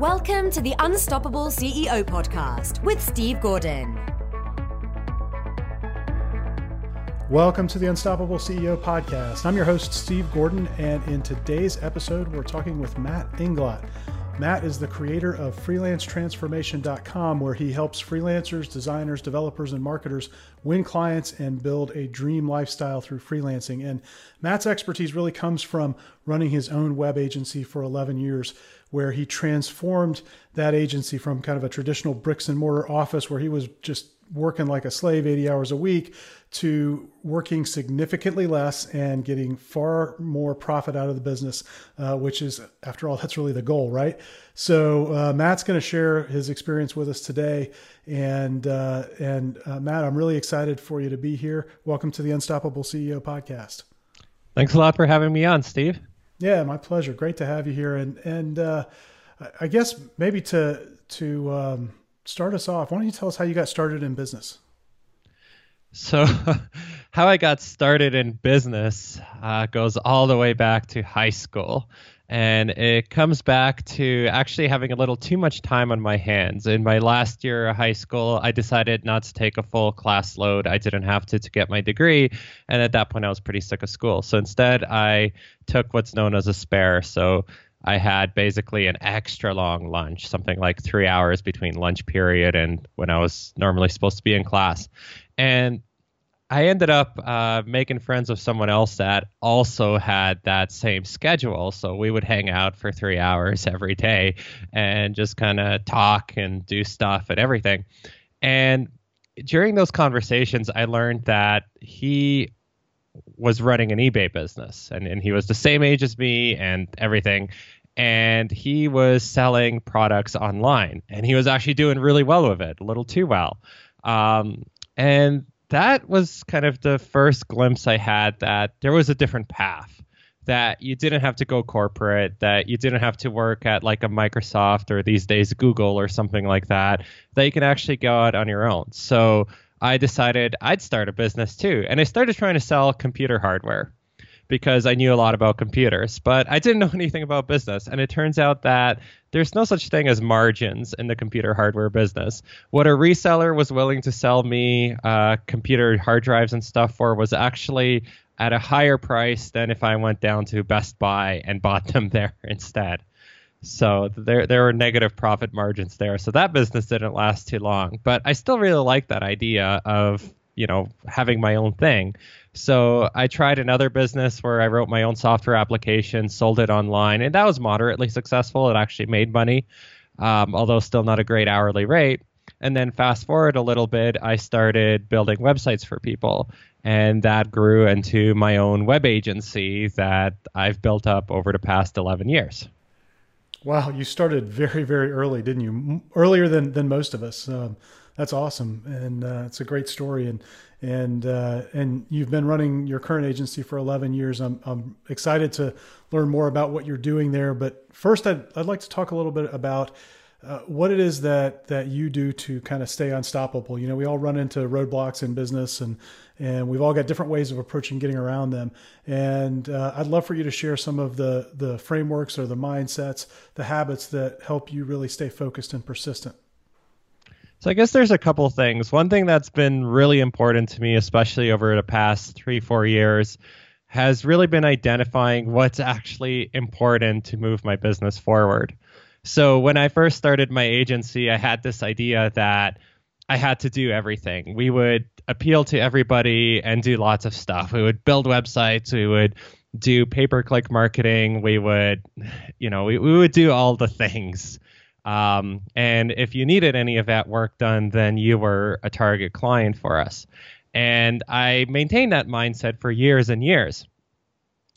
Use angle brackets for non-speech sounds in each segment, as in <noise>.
Welcome to the Unstoppable CEO podcast with Steve Gordon. Welcome to the Unstoppable CEO podcast. I'm your host, Steve Gordon, and in today's episode, we're talking with Matt Inglot. Matt is the creator of freelancetransformation.com, where he helps freelancers, designers, developers, and marketers win clients and build a dream lifestyle through freelancing. And Matt's expertise really comes from running his own web agency for 11 years, where he transformed that agency from kind of a traditional bricks and mortar office where he was just working like a slave 80 hours a week to working significantly less and getting far more profit out of the business, uh, which is, after all, <laughs> that's really the goal, right? So uh, Matt's going to share his experience with us today, and uh, and uh, Matt, I'm really excited for you to be here. Welcome to the Unstoppable CEO podcast. Thanks a lot for having me on, Steve. Yeah, my pleasure. Great to have you here, and and uh, I guess maybe to to um, start us off, why don't you tell us how you got started in business? So, <laughs> how I got started in business uh, goes all the way back to high school. And it comes back to actually having a little too much time on my hands. In my last year of high school, I decided not to take a full class load. I didn't have to to get my degree. And at that point, I was pretty sick of school. So instead, I took what's known as a spare. So I had basically an extra long lunch, something like three hours between lunch period and when I was normally supposed to be in class. And I ended up uh, making friends with someone else that also had that same schedule. So we would hang out for three hours every day and just kind of talk and do stuff and everything. And during those conversations, I learned that he was running an eBay business and, and he was the same age as me and everything and he was selling products online and he was actually doing really well with it a little too well um, and that was kind of the first glimpse i had that there was a different path that you didn't have to go corporate that you didn't have to work at like a microsoft or these days google or something like that that you can actually go out on your own. So i decided i'd start a business too and i started trying to sell computer hardware because I knew a lot about computers, but I didn't know <laughs> anything about business. And it turns out that there's no such thing as margins in the computer hardware business. What a reseller was willing to sell me uh, computer hard drives and stuff for was actually at a higher price than if I went down to Best Buy and <laughs> bought them there instead. So there there were negative profit margins there. So that business didn't last too long. But I still really like that idea of, you know, having my own thing. So I tried another business where I wrote my own software application, sold it online, and that was moderately successful. It actually made money, um, although still not a great hourly rate. And then fast forward a little bit, I started building websites for people. And that grew into my own web agency that I've built up over the past 11 years. Wow, you started very, very early, didn't you? Earlier than, than most of us. Um, that's awesome, and uh, it's a great story. And and uh, and you've been running your current agency for 11 years. I'm I'm excited to learn more about what you're doing there. But first, I'd I'd like to talk a little bit about. Uh, what it is that that you do to kind of stay unstoppable. You know, we all run into roadblocks in business, and and we've all got different ways of approaching getting around them. And uh, I'd love for you to share some of the the frameworks or the mindsets, the habits that help you really stay focused and persistent. So I guess there's a couple things. One thing that's been really important to me, especially over the past three, four years, has really been identifying what's actually important to move my business forward. So when I first started my agency, I had this idea that I had to do everything. We would appeal to everybody and do lots of stuff. We would build websites, we would do pay per click marketing, we would, <sighs> you know, we, we would do all the things. Um, and if you needed any of that work done, then you were a target client for us. And I maintained that mindset for years and years.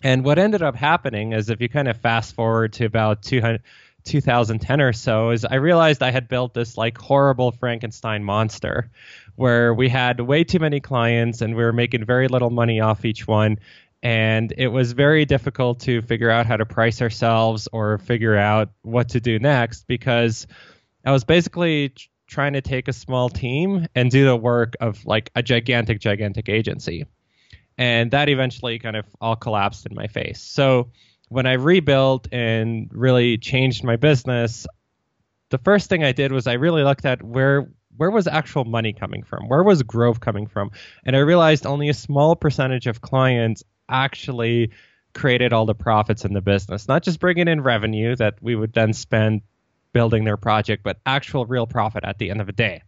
And what ended up happening is if you kind of fast forward to about 200, 2010 or so, is I realized I had built this like horrible Frankenstein monster where we had way too many clients and we were making very little money off each one and it was very difficult to figure out how to price ourselves or figure out what to do next because I was basically trying to take a small team and do the work of like a gigantic, gigantic agency. And that eventually kind of all collapsed in my face. So when I rebuilt and really changed my business, the first thing I did was I really looked at where where was actual money coming from? Where was growth coming from? And I realized only a small percentage of clients actually created all the profits in the business, not just bringing in revenue that we would then spend building their project, but actual real profit at the end of the day.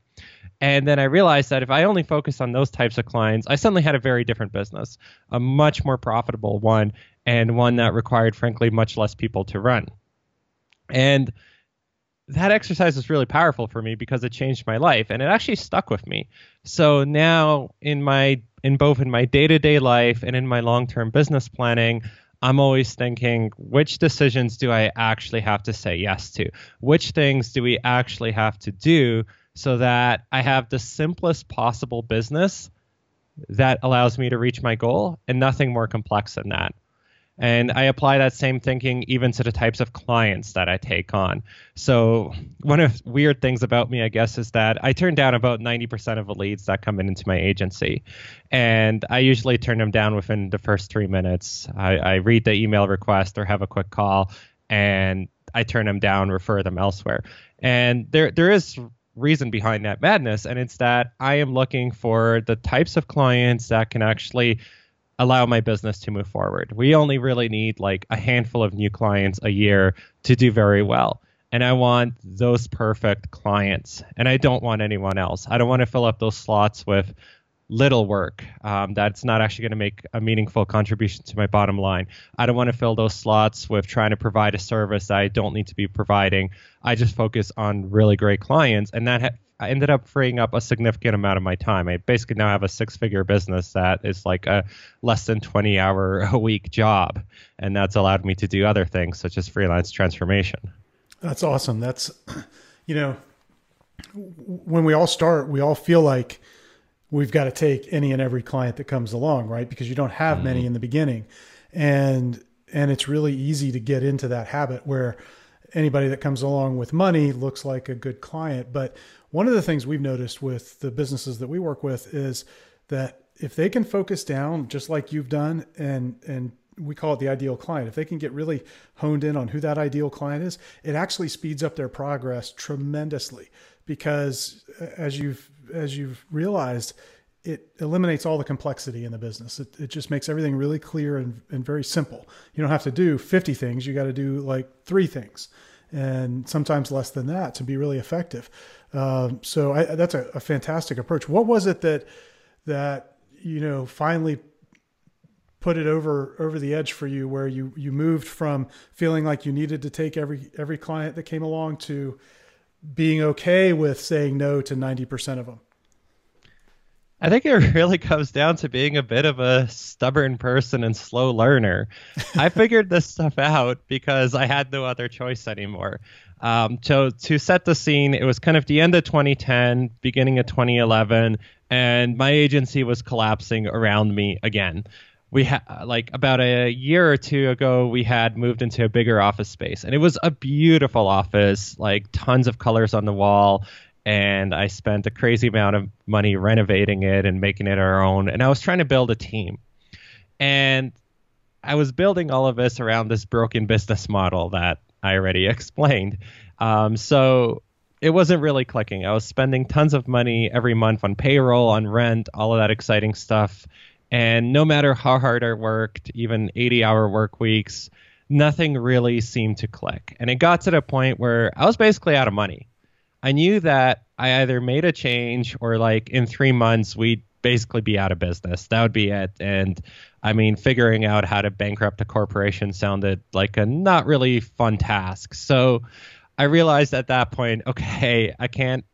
And then I realized that if I only focused on those types of clients, I suddenly had a very different business, a much more profitable one, and one that required, frankly, much less people to run. And that exercise was really powerful for me because it changed my life and it actually stuck with me. So now in my in both in my day-to-day life and in my long-term business planning, I'm always thinking which decisions do I actually have to say yes to? Which things do we actually have to do so that I have the simplest possible business that allows me to reach my goal and nothing more complex than that. And I apply that same thinking even to the types of clients that I take on. So, one of the weird things about me, I guess, is that I turn down about 90% of the leads that come in into my agency. And I usually turn them down within the first three minutes. I, I read the email request or have a quick call, and I turn them down, refer them elsewhere. And there, there is reason behind that madness, and it's that I am looking for the types of clients that can actually allow my business to move forward. We only really need like a handful of new clients a year to do very well. And I want those perfect clients. And I don't want anyone else. I don't want to fill up those slots with little work um, that's not actually going to make a meaningful contribution to my bottom line. I don't want to fill those slots with trying to provide a service I don't need to be providing. I just focus on really great clients. And that ha- I ended up freeing up a significant amount of my time. I basically now have a six figure business that is like a less than 20 hour <laughs> a week job. And that's allowed me to do other things such as freelance transformation. That's awesome. That's, <clears throat> you know, when we all start, we all feel like we've got to take any and every client that comes along, right? Because you don't have mm-hmm. many in the beginning. And, and it's really easy to get into that habit where anybody that comes along with money looks like a good client. But one of the things we've noticed with the businesses that we work with is that if they can focus down just like you've done and and we call it the ideal client. If they can get really honed in on who that ideal client is, it actually speeds up their progress tremendously because as you've as you've realized, it eliminates all the complexity in the business. It, it just makes everything really clear and, and very simple. You don't have to do 50 things. You got to do like three things and sometimes less than that to be really effective. Um, so I, that's a, a, fantastic approach. What was it that that you know finally put it over over the edge for you, where you you moved from feeling like you needed to take every every client that came along to being okay with saying no to ninety percent of them? I think it <laughs> really comes down to being a bit of a stubborn person and slow learner. I figured this stuff out because I had no other choice anymore. Um, so to set the scene, it was kind of the end of 2010, beginning of 2011, and my agency was collapsing around me again. We had like about a year or two ago, we had moved into a bigger office space, and it was a beautiful office, like tons of colors on the wall and I spent a crazy amount of money renovating it and making it our own. And I was trying to build a team. And I was building all of this around this broken business model that I already <laughs> explained. Um, so it wasn't really clicking. I was spending tons of money every month on payroll, on rent, all of that exciting stuff. And no matter how hard I worked, even 80 hour work weeks, nothing really seemed to click. And it got to the point where I was basically out of money. I knew that I either made a change or like in three months we'd basically be out of business. That would be it. And I mean, figuring out how to bankrupt a corporation sounded like a not really fun task. So I realized at that point, okay, I can't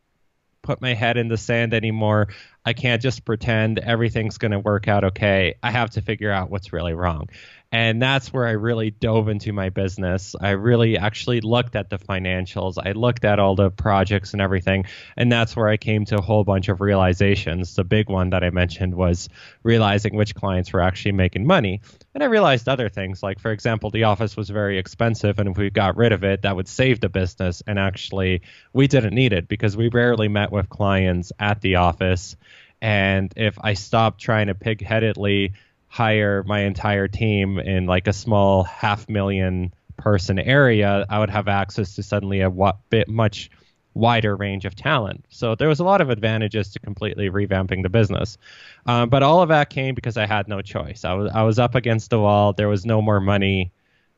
put my head in the sand anymore. I can't just pretend everything's going to work out okay. I have to figure out what's really wrong. And that's where I really dove into my business. I really actually looked at the financials. I looked at all the projects and everything. And that's where I came to a whole bunch of realizations. The big one that I mentioned was realizing which clients were actually making money. And I realized other things, like, for example, the office was very expensive. And if we got rid of it, that would save the business. And actually, we didn't need it because we rarely met with clients at the office. And if I stopped trying to pigheadedly hire my entire team in like a small half million person area, I would have access to suddenly a what bit much wider range of talent. So there was a lot of advantages to completely revamping the business. Um, but all of that came because I had no choice. I was I was up against the wall. There was no more money.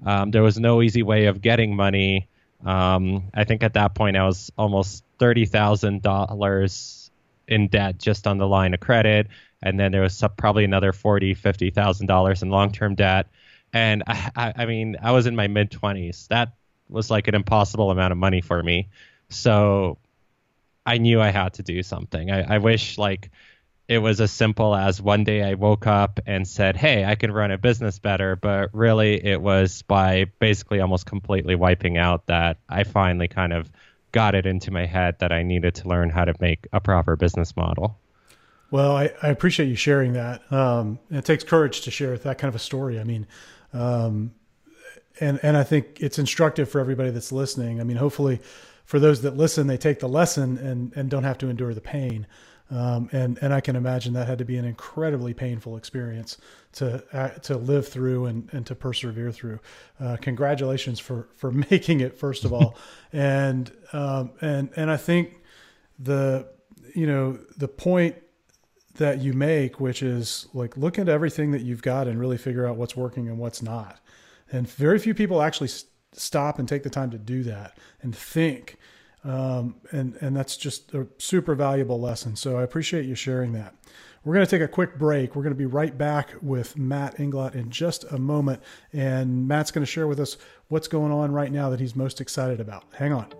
Um, there was no easy way of getting money. Um, I think at that point I was almost thirty thousand dollars in debt just on the line of credit, and then there was probably another forty, fifty thousand dollars in long-term debt. And I, I, I mean, I was in my mid twenties. That was like an impossible amount of money for me. So I knew I had to do something. I, I wish like it was as simple as one day I woke up and said, "Hey, I can run a business better," but really it was by basically almost completely wiping out that I finally kind of got it into my head that I needed to learn how to make a proper business model. Well, I, I appreciate you sharing that. Um, it takes courage to share that kind of a story. I mean, um, and and I think it's instructive for everybody that's listening. I mean, hopefully, for those that listen, they take the lesson and and don't have to endure the pain. Um, and and I can imagine that had to be an incredibly painful experience to uh, to live through and, and to persevere through. Uh, congratulations for for <laughs> making it first of all, and um, and and I think the you know the point that you make, which is like look at everything that you've got and really figure out what's working and what's not. And very few people actually stop and take the time to do that and think um, and, and that's just a super valuable lesson. So I appreciate you sharing that. We're going to take a quick break. We're going to be right back with Matt Inglot in just a moment. And Matt's going to share with us what's going on right now that he's most excited about. Hang on.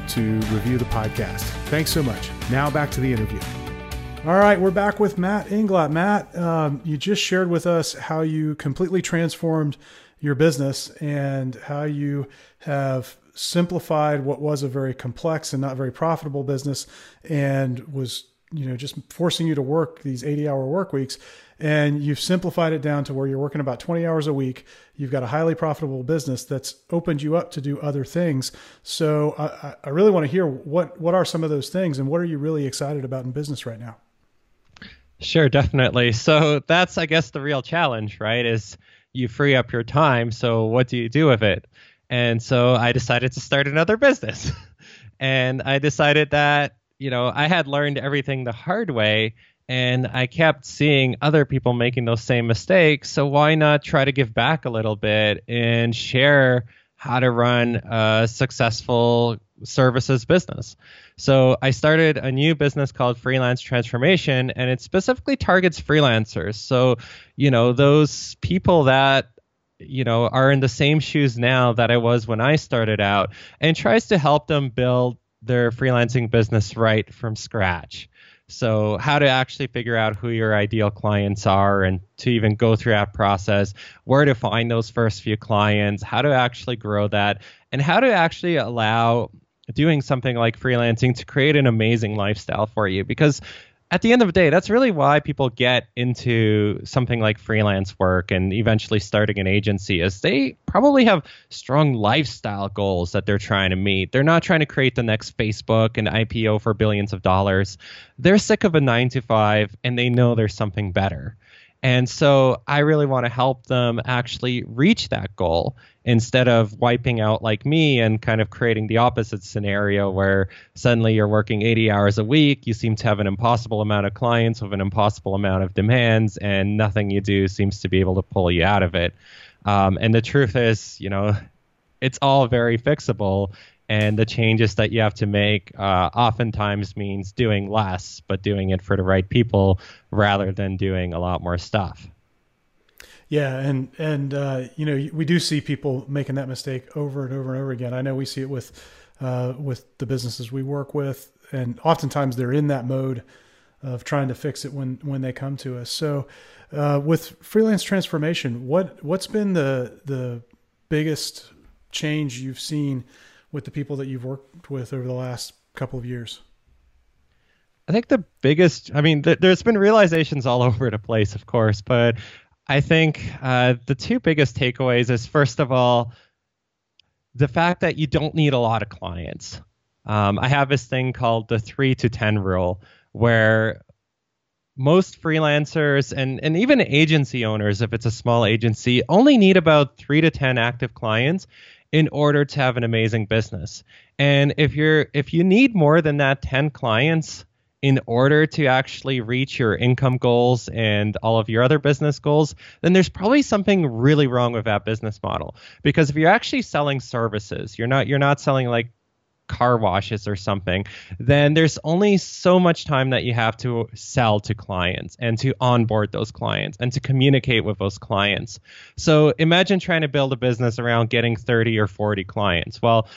to review the podcast. Thanks so much. Now back to the interview. All right, we're back with Matt Inglot. Matt, um, you just shared with us how you completely transformed your business and how you have simplified what was a very complex and not very profitable business and was you know just forcing you to work these 80 hour work weeks and you've simplified it down to where you're working about 20 hours a week. You've got a highly profitable business that's opened you up to do other things. So I, I really want to hear what what are some of those things, and what are you really excited about in business right now? Sure, definitely. So that's I guess the real challenge, right? Is you free up your time. So what do you do with it? And so I decided to start another business. <laughs> and I decided that, you know, I had learned everything the hard way and I kept seeing other people making those same mistakes. So why not try to give back a little bit and share how to run a successful services business? So I started a new business called Freelance Transformation, and it specifically targets freelancers. So, you know, those people that you know are in the same shoes now that I was when I started out and tries to help them build their freelancing business right from scratch. So, how to actually figure out who your ideal clients are and to even go through that process, where to find those first few clients, how to actually grow that, and how to actually allow doing something like freelancing to create an amazing lifestyle for you. Because at the end of the day, that's really why people get into something like freelance work and eventually starting an agency is they probably have strong lifestyle goals that they're trying to meet. They're not trying to create the next Facebook and IPO for billions of dollars. They're sick of a 9 to 5 and they know there's something better. And so I really want to help them actually reach that goal instead of wiping out like me and kind of creating the opposite scenario where suddenly you're working 80 hours a week, you seem to have an impossible amount of clients with an impossible amount of demands, and nothing you do seems to be able to pull you out of it. Um, and the truth is, you know, it's all very fixable and the changes that you have to make uh, oftentimes means doing less but doing it for the right people rather than doing a lot more stuff yeah and and uh, you know we do see people making that mistake over and over and over again i know we see it with uh, with the businesses we work with and oftentimes they're in that mode of trying to fix it when when they come to us so uh, with freelance transformation what what's been the the biggest change you've seen with the people that you've worked with over the last couple of years? I think the biggest, I mean, th- there's been realizations all <laughs> over the place, of course, but I think uh, the two biggest takeaways is first of all, the fact that you don't need a lot of clients. Um, I have this thing called the three to 10 rule, where most freelancers and, and even agency owners, if it's a small agency, only need about three to 10 active clients in order to have an amazing business. And if you're if you need more than that 10 clients in order to actually reach your income goals and all of your other business goals, then there's probably something really wrong with that business model. Because if you're actually selling services, you're not you're not selling like car washes or something, then there's only so much time that you have to sell to clients and to onboard those clients and to communicate with those clients. So imagine trying to build a business around getting 30 or 40 clients. Well,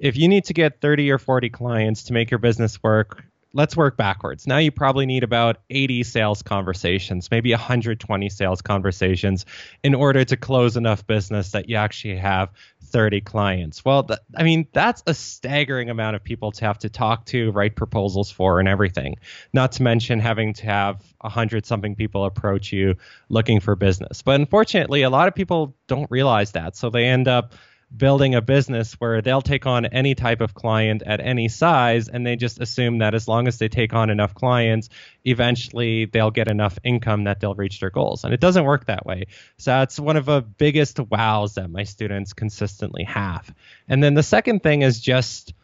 if you need to get 30 or 40 clients to make your business work, let's work backwards. Now you probably need about 80 sales conversations, maybe 120 sales conversations in order to close enough business that you actually have 30 clients. Well, th- I mean, that's a staggering amount of people to have to talk to, write proposals for, and everything. Not to mention having to have 100 something people approach you looking for business. But unfortunately, a lot of people don't realize that. So they end up building a business where they'll take on any type of client at any size and they just assume that as long as they take on enough clients eventually they'll get enough income that they'll reach their goals. And it doesn't work that way. So that's one of the biggest wows that my students consistently have. And then the second thing is just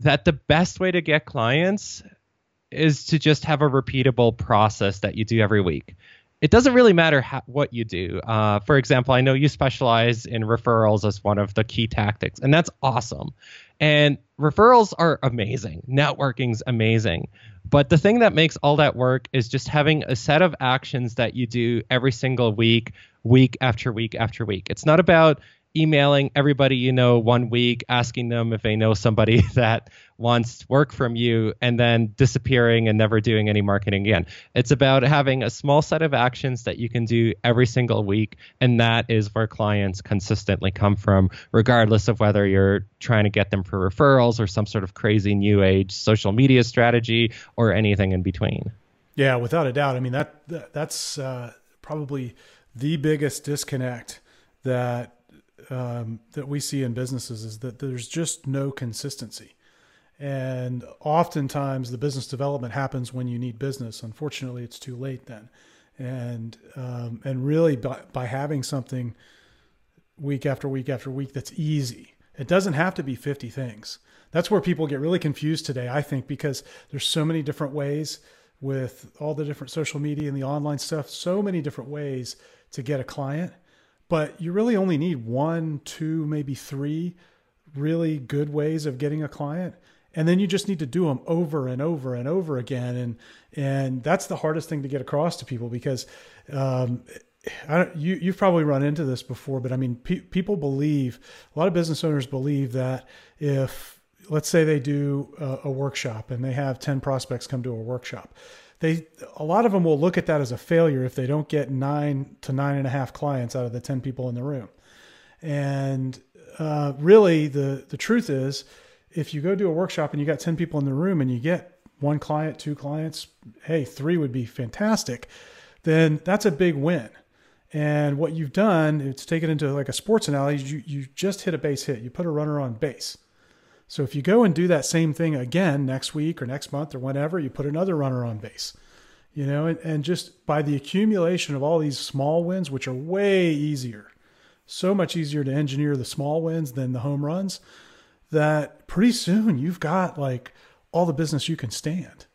that the best way to get clients is to just have a repeatable process that you do every week it doesn't really matter how, what you do. Uh, for example, I know you specialize in referrals as one of the key tactics, and that's awesome. And referrals are amazing. Networking's amazing. But the thing that makes all that work is just having a set of actions that you do every single week, week after week after week. It's not about emailing everybody you know one week, asking them if they know somebody <laughs> that wants work from you, and then disappearing and never doing any marketing again. It's about having a small set of actions that you can do every single week, and that is where clients consistently come from, regardless of whether you're trying to get them for referrals or some sort of crazy new age social media strategy or anything in between. Yeah, without a doubt. I mean that, that that's uh, probably the biggest disconnect that um, that we see in businesses is that there's just no consistency. And oftentimes the business development happens when you need business. Unfortunately, it's too late then. And um, and really by, by having something week after week after week that's easy. It doesn't have to be 50 things. That's where people get really confused today, I think, because there's so many different ways with all the different social media and the online stuff, so many different ways to get a client but you really only need one, two, maybe three really good ways of getting a client. And then you just need to do them over and over and over again. And, and that's the hardest thing to get across to people because, um, you, you've probably run into this before, but I mean, pe- people believe, a lot of business owners believe that if, let's say they do a, a workshop and they have 10 prospects come to a workshop, they a lot of them will look at that as a failure if they don't get nine to nine and a half clients out of the 10 people in the room. And uh, really, the, the truth is, if you go do a workshop and you got 10 people in the room and you get one client, two clients, hey, three would be fantastic, then that's a big win. And what you've done, it's taken into like a sports analogy, you, you just hit a base hit. You put a runner on base. So if you go and do that same thing again next week or next month or whenever, you put another runner on base. You know, and, and just by the accumulation of all these small wins, which are way easier, so much easier to engineer the small wins than the home runs, that pretty soon you've got like all the business you can stand.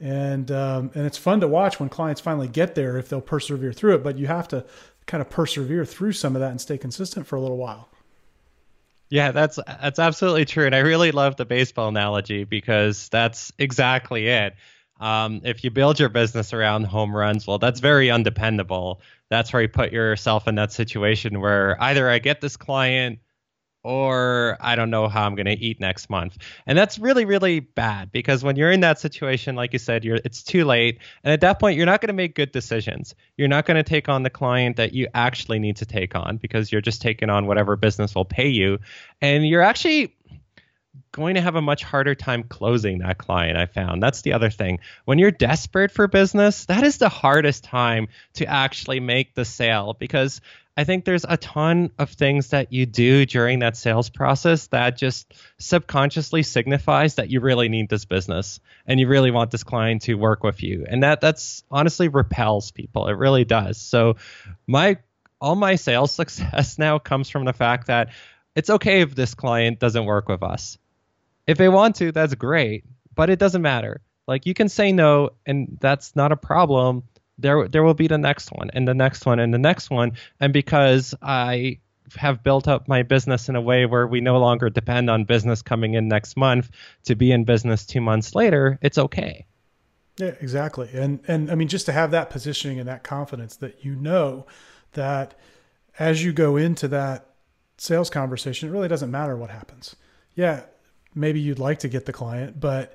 And um, and it's fun to watch when clients finally get there if they'll persevere through it. But you have to kind of persevere through some of that and stay consistent for a little while. Yeah, that's that's absolutely true, and I really love the baseball analogy because that's exactly it. Um, if you build your business around home runs, well, that's very undependable. That's where you put yourself in that situation where either I get this client or I don't know how I'm going to eat next month. And that's really, really bad because when you're in that situation, like you said, you're it's too late. And at that point, you're not going to make good decisions. You're not going to take on the client that you actually need to take on because you're just taking on whatever business will pay you. And you're actually going to have a much harder time closing that client. I found that's the other thing. When you're desperate for business, that is the hardest time to actually make the sale because I think there's a ton of things that you do during that sales process that just subconsciously signifies that you really need this business and you really want this client to work with you. And that that's honestly repels people. It really does. So my all my sales <laughs> success now comes from the fact that it's okay if this client doesn't work with us. If they want to, that's great, but it doesn't matter. Like you can say no and that's not a problem there there will be the next one and the next one and the next one. And because i have built up my business in a way where we no longer depend on business coming in next month to be in business 2 months later it's okay. Yeah exactly. And and i mean just to have that positioning and that confidence that you know that as you go into that sales conversation it really doesn't matter what happens. Yeah maybe you'd like to get the client but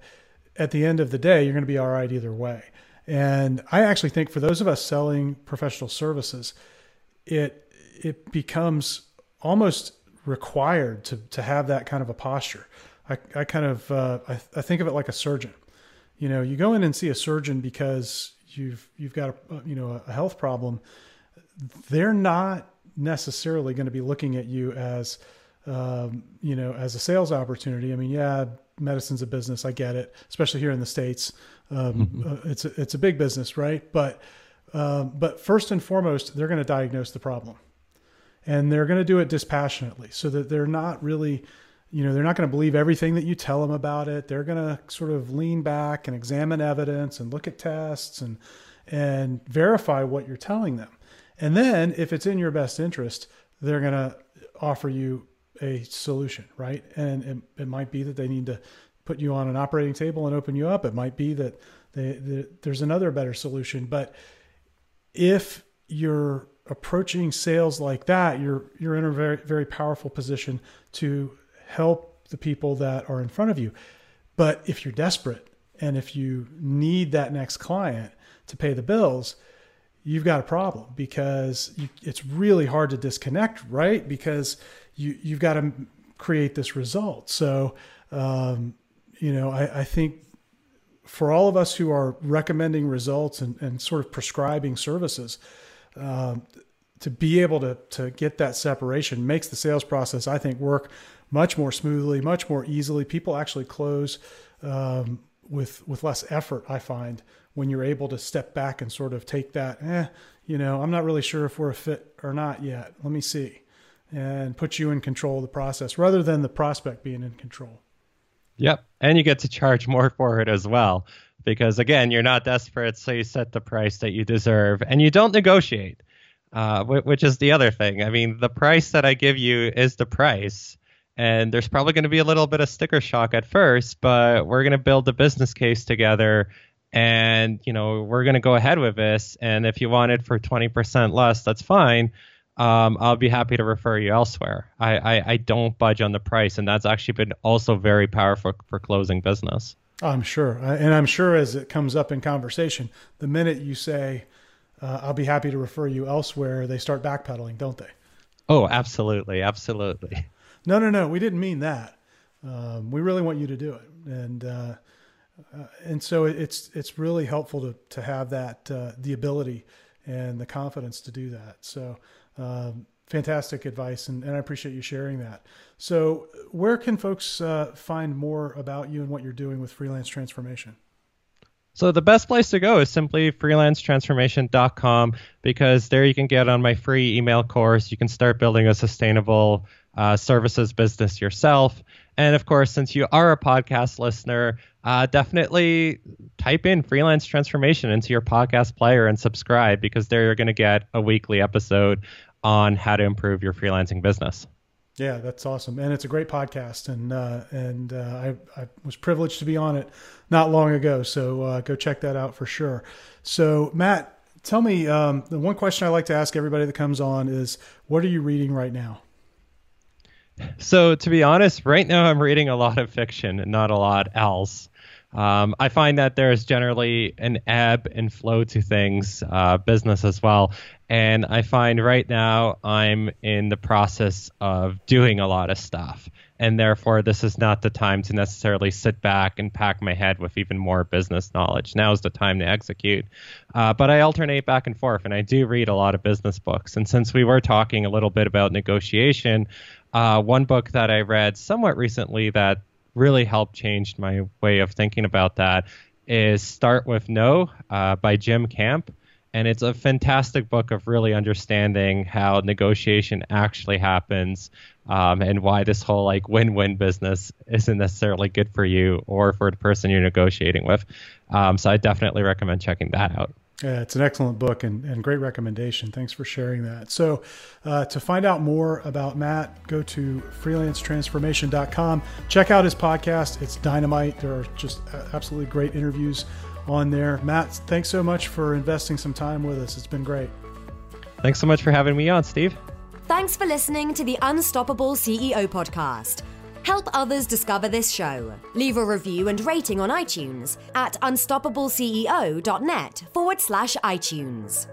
at the end of the day you're going to be all right either way and I actually think for those of us selling professional services, it it becomes almost required to to have that kind of a posture. I, I kind of uh, I, I think of it like a surgeon. You know, you go in and see a surgeon because you've you've got a you know a health problem. They're not necessarily going to be looking at you as um, you know as a sales opportunity. I mean, yeah, medicine's a business. I get it, especially here in the states. Um, <laughs> mm-hmm. uh, it's a, it's a big business, right? But um, but first and foremost, they're going to diagnose the problem, and they're going to do it dispassionately, so that they're not really, you know, they're not going to believe everything that you tell them about it. They're going to sort of lean back and examine evidence and look at tests and and verify what you're telling them. And then, if it's in your best interest, they're going to offer you a solution, right? And it, it might be that they need to put you on an operating table and open you up. It might be that they, there's another better solution. But if you're approaching sales like that, you're you're in a very very powerful position to help the people that are in front of you. But if you're desperate and if you need that next client to pay the bills, you've got a problem because you, it's really hard to disconnect, right? Because you you've got to create this result. So, um, you know, I, I, think for all of us who are recommending results and, and sort of prescribing services, um, to be able to to get that separation makes the sales process, I think, work much more smoothly, much more easily. People actually close um, with with less effort. I find when you're able to step back and sort of take that, eh, you know, I'm not really sure if we're a fit or not yet. Let me see and put you in control of the process rather than the prospect being in control. Yep. And you get to charge more for it as well. Because again, you're not desperate, so you set the price that you deserve and you don't negotiate, uh, which is the other thing. I mean, the price that I give you is the price. And there's probably going to be a little bit of sticker shock at first, but we're going to build a business case together and you know we're going to go ahead with this and if you want it for 20% less that's fine um, I'll be happy to refer you elsewhere. I, I, I, don't budge on the price, and that's actually been also very powerful for closing business. I'm sure, and I'm sure as it comes up in conversation, the minute you say, uh, "I'll be happy to refer you elsewhere," they start backpedaling, don't they? Oh, absolutely, absolutely. No, no, no. We didn't mean that. Um, we really want you to do it, and uh, uh, and so it's it's really helpful to to have that uh, the ability and the confidence to do that. So um, fantastic advice, and, and, I appreciate you sharing that. So, where can folks uh, find more about you and what you're doing with freelance transformation? So the best place to go is simply freelancetransformation.com because there you can get on my free email course. You can start building a sustainable uh, services business yourself. And of course, since you are a podcast listener, uh, definitely type in freelance transformation into your podcast player and subscribe because there you're going to get a weekly episode on how to improve your freelancing business. Yeah, that's awesome, and it's a great podcast, and uh, and uh, I, I was privileged to be on it not long ago, so uh, go check that out for sure. So, Matt, tell me um, the one question I like to ask everybody that comes on is, what are you reading right now? So, to be honest, right now I'm reading a lot of fiction and not a lot else. Um, I find that there's generally an ebb and flow to things, uh, business as well. And I find right now I'm in the process of doing a lot of stuff. And therefore, this is not the time to necessarily sit back and pack my head with even more business knowledge. Now is the time to execute. Uh, but I alternate back and forth, and I do read a lot of business books. And since we were talking a little bit about negotiation, uh, one book that I read somewhat recently that really helped change my way of thinking about that is Start with No uh, by Jim Camp. And it's a fantastic book of really understanding how negotiation actually happens um, and why this whole like win-win business isn't necessarily good for you or for the person you're negotiating with. Um, so I definitely recommend checking that out. Yeah, it's an excellent book and, and great recommendation. Thanks for sharing that. So, uh, to find out more about Matt, go to freelancetransformation.com. Check out his podcast. It's dynamite. There are just absolutely great interviews on there. Matt, thanks so much for investing some time with us. It's been great. Thanks so much for having me on, Steve. Thanks for listening to the Unstoppable CEO podcast. Help others discover this show. Leave a review and rating on iTunes at unstoppableceo.net forward slash iTunes.